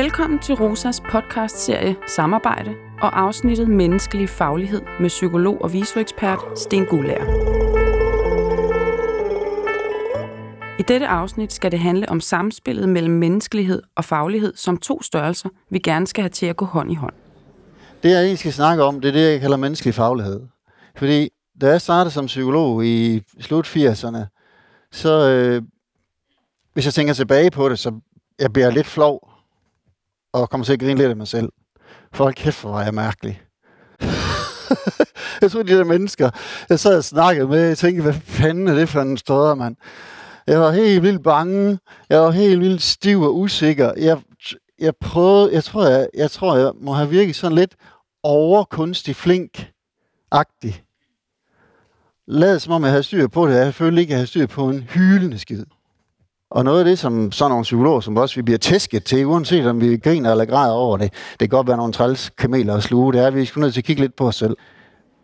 Velkommen til Rosas podcast-serie Samarbejde og afsnittet Menneskelig Faglighed med psykolog og visoekspert Sten Gullager. I dette afsnit skal det handle om samspillet mellem menneskelighed og faglighed som to størrelser, vi gerne skal have til at gå hånd i hånd. Det, jeg egentlig skal snakke om, det er det, jeg kalder menneskelig faglighed. Fordi da jeg startede som psykolog i slut 80'erne, så øh, hvis jeg tænker tilbage på det, så jeg bliver lidt flov og kommer til at grine lidt af mig selv. For kæft, hvor var jeg mærkelig. jeg så de der mennesker, jeg sad og snakkede med, jeg tænkte, hvad fanden er det for en støder, mand? Jeg var helt vildt bange. Jeg var helt vildt stiv og usikker. Jeg, jeg prøvede, jeg tror, jeg, jeg tror, jeg må have virket sådan lidt overkunstig flink-agtig. Lad som om jeg havde styr på det. Jeg følte ikke, at jeg havde styr på en hylende skid. Og noget af det, som sådan nogle psykologer, som også vi bliver tæsket til, uanset om vi griner eller græder over det, det kan godt være nogle træls kameler at sluge, det er, at vi skal nødt til at kigge lidt på os selv.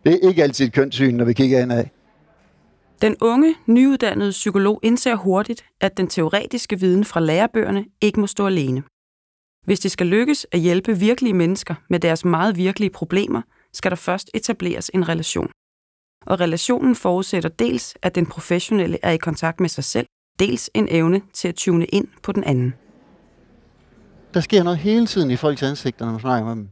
Det er ikke altid et kønssyn, når vi kigger indad. Den unge, nyuddannede psykolog indser hurtigt, at den teoretiske viden fra lærebøgerne ikke må stå alene. Hvis det skal lykkes at hjælpe virkelige mennesker med deres meget virkelige problemer, skal der først etableres en relation. Og relationen forudsætter dels, at den professionelle er i kontakt med sig selv, dels en evne til at tune ind på den anden. Der sker noget hele tiden i folks ansigter, når man snakker med dem.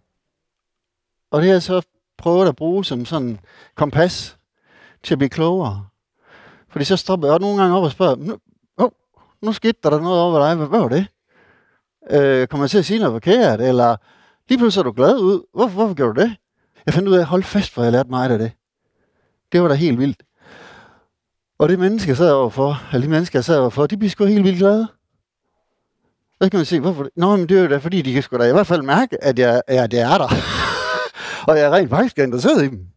Og det har jeg så prøvet at bruge som sådan kompas til at blive klogere. Fordi så stopper jeg nogle gange op og spørger, nu, oh, nu skete der noget over dig, hvad, hvad var det? Øh, kommer jeg til at sige noget forkert? Eller lige pludselig er du glad ud. Hvorfor, hvorfor gjorde du det? Jeg fandt ud af, at holde fast, for jeg lærte meget af det. Det var da helt vildt. Og det menneske, jeg sad overfor, eller de mennesker, jeg sad overfor, de bliver sgu helt vildt glade. Så kan man se, hvorfor Nå, men det er jo da, fordi de kan sgu da i hvert fald mærke, at jeg, ja, det er der. og jeg er rent faktisk interesseret i dem.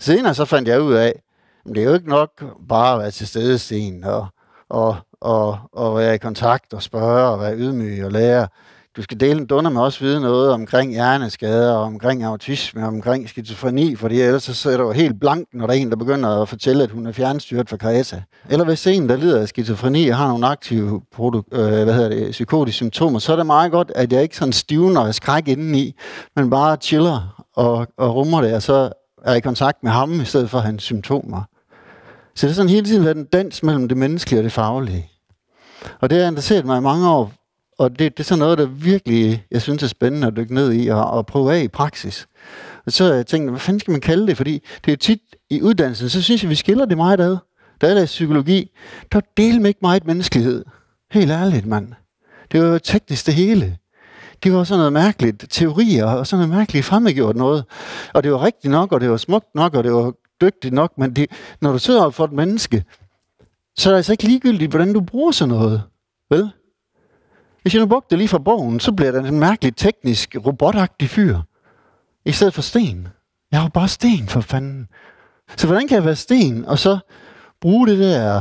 Senere så fandt jeg ud af, at det er jo ikke nok bare at være til stede sten og, og, og, og være i kontakt og spørge og være ydmyg og lære du skal dele en dunder med os vide noget omkring hjerneskader, omkring autisme, omkring skizofreni, fordi ellers så sidder du helt blank, når der er en, der begynder at fortælle, at hun er fjernstyret fra Kreta. Eller hvis en, der lider af skizofreni og har nogle aktive produ- øh, hvad hedder det, psykotiske symptomer, så er det meget godt, at jeg ikke sådan stivner og skræk indeni, men bare chiller og, og rummer det, og så er i kontakt med ham, i stedet for hans symptomer. Så det er sådan hele tiden været en dans mellem det menneskelige og det faglige. Og det har interesseret mig i mange år, og det, det er sådan noget, der virkelig, jeg synes er spændende at dykke ned i og, og prøve af i praksis. Og så jeg tænkte hvad fanden skal man kalde det? Fordi det er tit i uddannelsen, så synes jeg, vi skiller det meget ad. Da jeg psykologi, der deler med ikke meget menneskelighed. Helt ærligt, mand. Det var jo teknisk det hele. Det var sådan noget mærkeligt teorier, og sådan noget mærkeligt fremmedgjort noget. Og det var rigtigt nok, og det var smukt nok, og det var dygtigt nok, men det, når du sidder for et menneske, så er det altså ikke ligegyldigt, hvordan du bruger sådan noget. Vel? Hvis jeg nu brugte det lige fra bogen, så bliver det en mærkelig teknisk, robotagtig fyr. I stedet for sten. Jeg er jo bare sten, for fanden. Så hvordan kan jeg være sten, og så bruge det der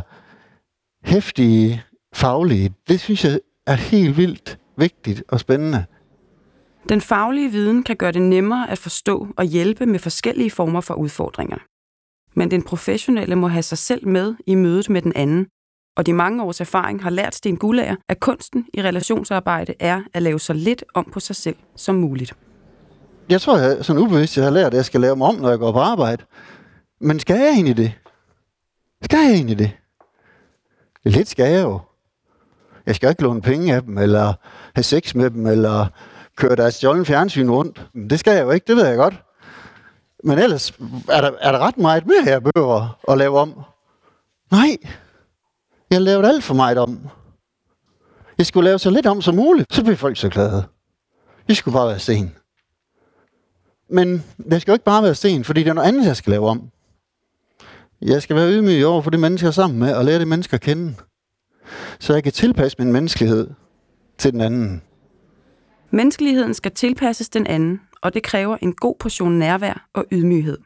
hæftige, faglige? Det synes jeg er helt vildt vigtigt og spændende. Den faglige viden kan gøre det nemmere at forstå og hjælpe med forskellige former for udfordringer. Men den professionelle må have sig selv med i mødet med den anden, og de mange års erfaring har lært Sten Gullager, at kunsten i relationsarbejde er at lave så lidt om på sig selv som muligt. Jeg tror, jeg sådan ubevidst, jeg har lært, at jeg skal lave mig om, når jeg går på arbejde. Men skal jeg egentlig det? Skal jeg egentlig det? Lidt skal jeg jo. Jeg skal ikke låne penge af dem, eller have sex med dem, eller køre deres stjålne fjernsyn rundt. Det skal jeg jo ikke, det ved jeg godt. Men ellers er der, er der ret meget mere, jeg behøver at lave om. Nej, jeg lavede alt for meget om. Jeg skulle lave så lidt om som muligt, så blev folk så glade. Jeg skulle bare være sten. Men jeg skal jo ikke bare være sten, fordi det er noget andet, jeg skal lave om. Jeg skal være ydmyg over for de mennesker sammen med, og lære de mennesker at kende. Så jeg kan tilpasse min menneskelighed til den anden. Menneskeligheden skal tilpasses den anden, og det kræver en god portion nærvær og ydmyghed.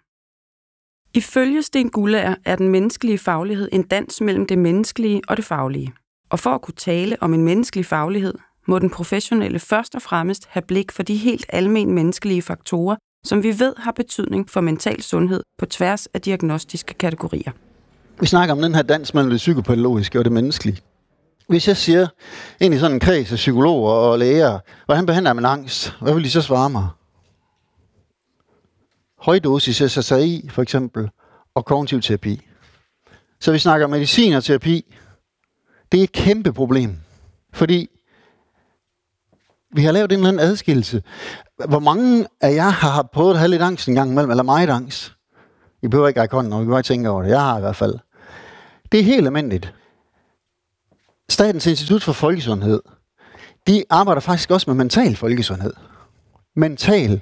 Ifølge Sten Gullager er den menneskelige faglighed en dans mellem det menneskelige og det faglige. Og for at kunne tale om en menneskelig faglighed, må den professionelle først og fremmest have blik for de helt almen menneskelige faktorer, som vi ved har betydning for mental sundhed på tværs af diagnostiske kategorier. Vi snakker om den her dans mellem det psykopatologiske og det menneskelige. Hvis jeg siger ind i sådan en kreds af psykologer og læger, hvordan behandler man angst? Hvad vil de så svare mig? Højdosis SSRI for eksempel, og kognitiv terapi. Så vi snakker medicin og terapi. Det er et kæmpe problem. Fordi vi har lavet en eller anden adskillelse. Hvor mange af jer har prøvet at have lidt angst en gang imellem, eller meget angst? I behøver ikke række hånden, og vi kan tænke over det. Jeg har i hvert fald. Det er helt almindeligt. Statens Institut for Folkesundhed, de arbejder faktisk også med mental folkesundhed. Mental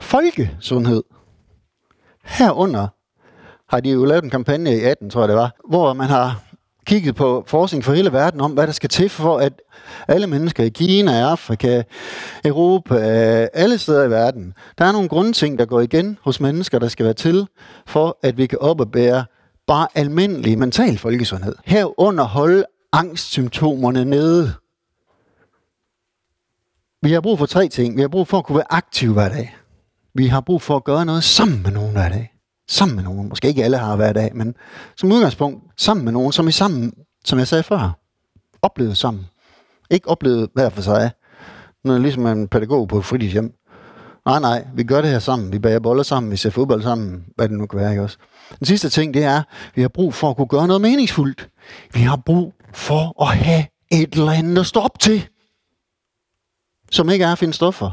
folkesundhed. Herunder har de jo lavet en kampagne i 18, tror jeg det var, hvor man har kigget på forskning for hele verden om, hvad der skal til for, at alle mennesker i Kina, Afrika, Europa, alle steder i verden, der er nogle grundting, der går igen hos mennesker, der skal være til, for at vi kan oppebære bare almindelig mental folkesundhed. Herunder holde angstsymptomerne nede. Vi har brug for tre ting. Vi har brug for at kunne være aktiv hver dag. Vi har brug for at gøre noget sammen med nogen hver dag. Sammen med nogen. Måske ikke alle har hver dag, men som udgangspunkt sammen med nogen, som er sammen, som jeg sagde før. Oplevet sammen. Ikke oplevet hver for sig. Noget ligesom en pædagog på et fritidshjem. Nej, nej, vi gør det her sammen. Vi bager boller sammen, vi ser fodbold sammen, hvad det nu kan være, ikke også? Den sidste ting, det er, at vi har brug for at kunne gøre noget meningsfuldt. Vi har brug for at have et eller andet at stå op til, som ikke er at finde stoffer.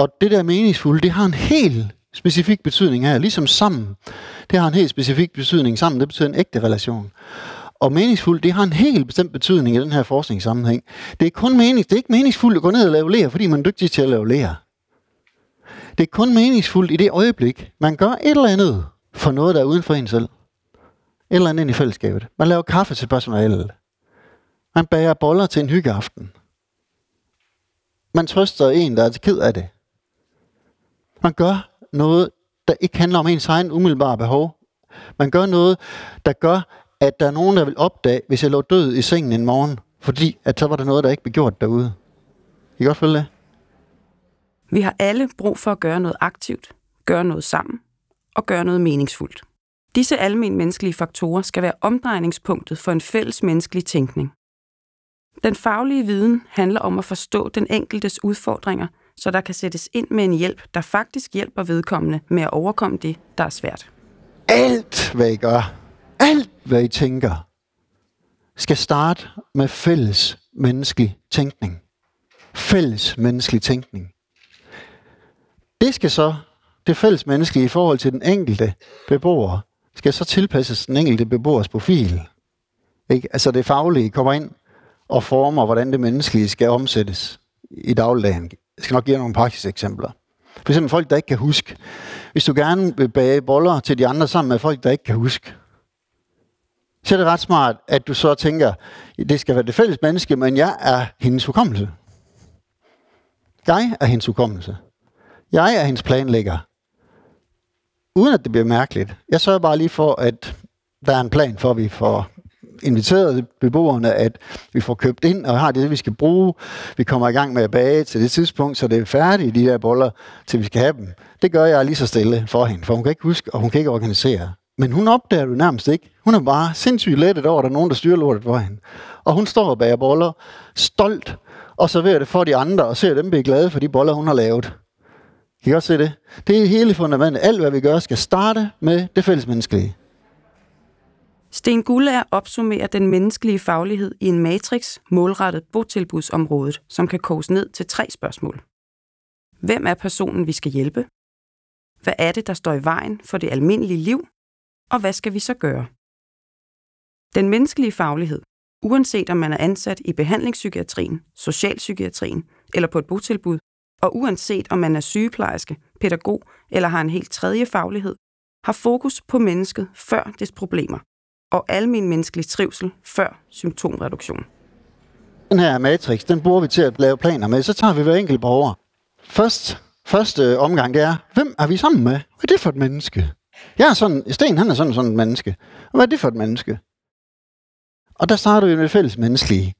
Og det der meningsfulde, det har en helt specifik betydning her, ligesom sammen. Det har en helt specifik betydning. Sammen, det betyder en ægte relation. Og meningsfuldt, det har en helt bestemt betydning i den her forskningssammenhæng. Det er kun menings, det er ikke meningsfuldt at gå ned og lave lære, fordi man er dygtig til at lave lære. Det er kun meningsfuldt i det øjeblik, man gør et eller andet for noget, der er uden for en selv. Et eller andet ind i fællesskabet. Man laver kaffe til personalet. Man bager boller til en hyggeaften. Man trøster en, der er ked af det. Man gør noget, der ikke handler om ens egen umiddelbare behov. Man gør noget, der gør, at der er nogen, der vil opdage, hvis jeg lå død i sengen en morgen, fordi at så var der noget, der ikke blev gjort derude. I kan godt følge det? Vi har alle brug for at gøre noget aktivt, gøre noget sammen og gøre noget meningsfuldt. Disse almen menneskelige faktorer skal være omdrejningspunktet for en fælles menneskelig tænkning. Den faglige viden handler om at forstå den enkeltes udfordringer, så der kan sættes ind med en hjælp, der faktisk hjælper vedkommende med at overkomme det, der er svært. Alt, hvad I gør, alt, hvad I tænker, skal starte med fælles menneskelig tænkning. Fælles menneskelig tænkning. Det skal så, det fælles menneskelige i forhold til den enkelte beboer, skal så tilpasses den enkelte beboers profil. Ikke? Altså det faglige kommer ind og former, hvordan det menneskelige skal omsættes i dagligdagen. Jeg skal nok give nogle praktiske eksempler. For eksempel folk, der ikke kan huske. Hvis du gerne vil bage boller til de andre sammen med folk, der ikke kan huske, så er det ret smart, at du så tænker, det skal være det fælles menneske, men jeg er hendes hukommelse. Jeg er hendes hukommelse. Jeg er hendes planlægger. Uden at det bliver mærkeligt. Jeg sørger bare lige for, at der er en plan for, at vi får inviteret beboerne, at vi får købt ind og har det, vi skal bruge. Vi kommer i gang med at bage til det tidspunkt, så det er færdigt, de der boller, til vi skal have dem. Det gør jeg lige så stille for hende, for hun kan ikke huske, og hun kan ikke organisere. Men hun opdager du nærmest ikke. Hun er bare sindssygt lettet over, at der er nogen, der styrer lortet for hende. Og hun står og bager boller, stolt, og serverer det for de andre, og ser dem blive glade for de boller, hun har lavet. Kan I godt se det? Det er hele fundamentet. Alt, hvad vi gør, skal starte med det fælles menneskelige. Sten Gullager opsummerer den menneskelige faglighed i en matrix målrettet botilbudsområdet, som kan koges ned til tre spørgsmål. Hvem er personen, vi skal hjælpe? Hvad er det, der står i vejen for det almindelige liv? Og hvad skal vi så gøre? Den menneskelige faglighed, uanset om man er ansat i behandlingspsykiatrien, socialpsykiatrien eller på et botilbud, og uanset om man er sygeplejerske, pædagog eller har en helt tredje faglighed, har fokus på mennesket før dets problemer og almen menneskelig trivsel før symptomreduktion. Den her matrix, den bruger vi til at lave planer med. Så tager vi hver enkelt borger. Først, første omgang, det er, hvem er vi sammen med? Hvad er det for et menneske? Jeg er sådan, Sten, han er sådan sådan et menneske. Hvad er det for et menneske? Og der starter vi med det fælles menneskelige.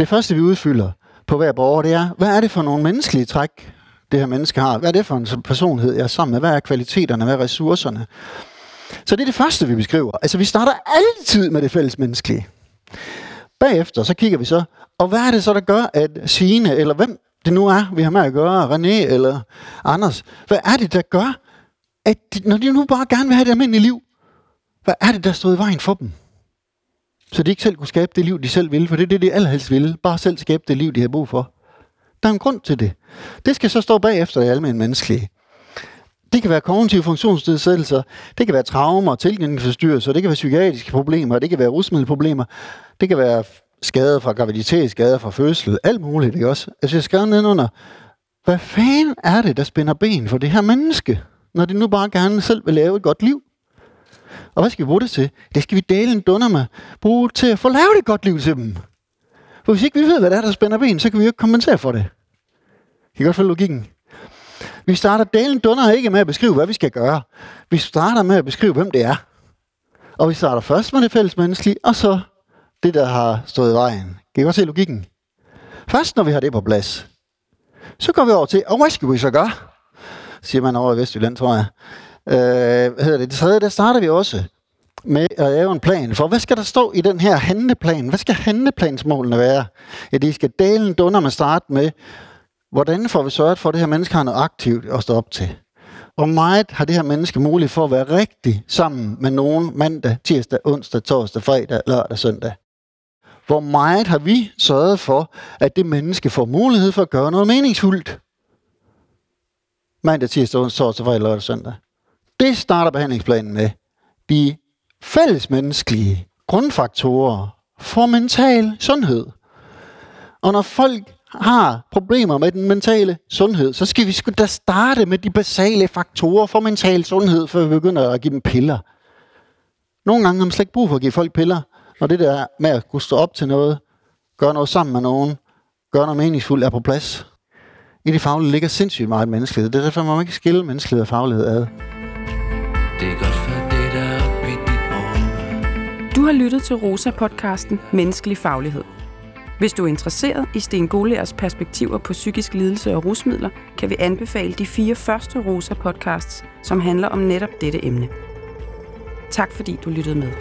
Det første, vi udfylder på hver borger, det er, hvad er det for nogle menneskelige træk, det her menneske har? Hvad er det for en personlighed, jeg er sammen med? Hvad er kvaliteterne? Hvad er ressourcerne? Så det er det første, vi beskriver. Altså, vi starter altid med det fælles menneskelige. Bagefter så kigger vi så, og hvad er det så, der gør, at Signe, eller hvem det nu er, vi har med at gøre, René eller Anders, hvad er det, der gør, at de, når de nu bare gerne vil have det almindelige liv, hvad er det, der stod i vejen for dem? Så de ikke selv kunne skabe det liv, de selv ville, for det er det, de allerhelst ville. Bare selv skabe det liv, de har brug for. Der er en grund til det. Det skal så stå bagefter det almindelige menneskelige. Det kan være kognitive funktionsnedsættelser, det kan være traumer, tilgængelighedsforstyrrelser, det kan være psykiatriske problemer, det kan være rusmiddelproblemer, det kan være skader fra graviditet, skader fra fødsel, alt muligt, ikke også? Altså jeg skrev nedenunder, hvad fanden er det, der spænder ben for det her menneske, når det nu bare gerne selv vil lave et godt liv? Og hvad skal vi bruge det til? Det skal vi dele en dunder med. Bruge til at få lavet et godt liv til dem. For hvis ikke vi ved, hvad det er, der spænder ben, så kan vi jo ikke kompensere for det. Kan I godt følge logikken? Vi starter delen dunder ikke med at beskrive, hvad vi skal gøre. Vi starter med at beskrive, hvem det er. Og vi starter først med det fælles menneskelige, og så det, der har stået i vejen. Kan I godt se logikken? Først når vi har det på plads, så går vi over til, og hvad skal vi så gøre? Siger man over i Vestjylland, tror jeg. Øh, hvad hedder det? Det tredje, der starter vi også med at lave en plan for, hvad skal der stå i den her handleplan? Hvad skal handleplansmålene være? Ja, de skal dalen dunder med start med, hvordan får vi sørget for, at det her menneske har noget aktivt at stå op til? Hvor meget har det her menneske mulighed for at være rigtig sammen med nogen mandag, tirsdag, onsdag, torsdag, fredag, lørdag, søndag? Hvor meget har vi sørget for, at det menneske får mulighed for at gøre noget meningsfuldt? Mandag, tirsdag, onsdag, torsdag, fredag, lørdag, søndag. Det starter behandlingsplanen med. De fællesmenneskelige grundfaktorer for mental sundhed. Og når folk har problemer med den mentale sundhed, så skal vi sgu da starte med de basale faktorer for mental sundhed, før vi begynder at give dem piller. Nogle gange har man slet ikke brug for at give folk piller, når det der med at kunne stå op til noget, gøre noget sammen med nogen, gøre noget meningsfuldt er på plads. I det faglige ligger sindssygt meget menneskelighed. Det er derfor, man ikke skille menneskelighed og faglighed ad. Det er godt for det, der er i dit Du har lyttet til Rosa-podcasten Menneskelig Faglighed. Hvis du er interesseret i Sten Goliers perspektiver på psykisk lidelse og rusmidler, kan vi anbefale de fire første Rosa-podcasts, som handler om netop dette emne. Tak fordi du lyttede med.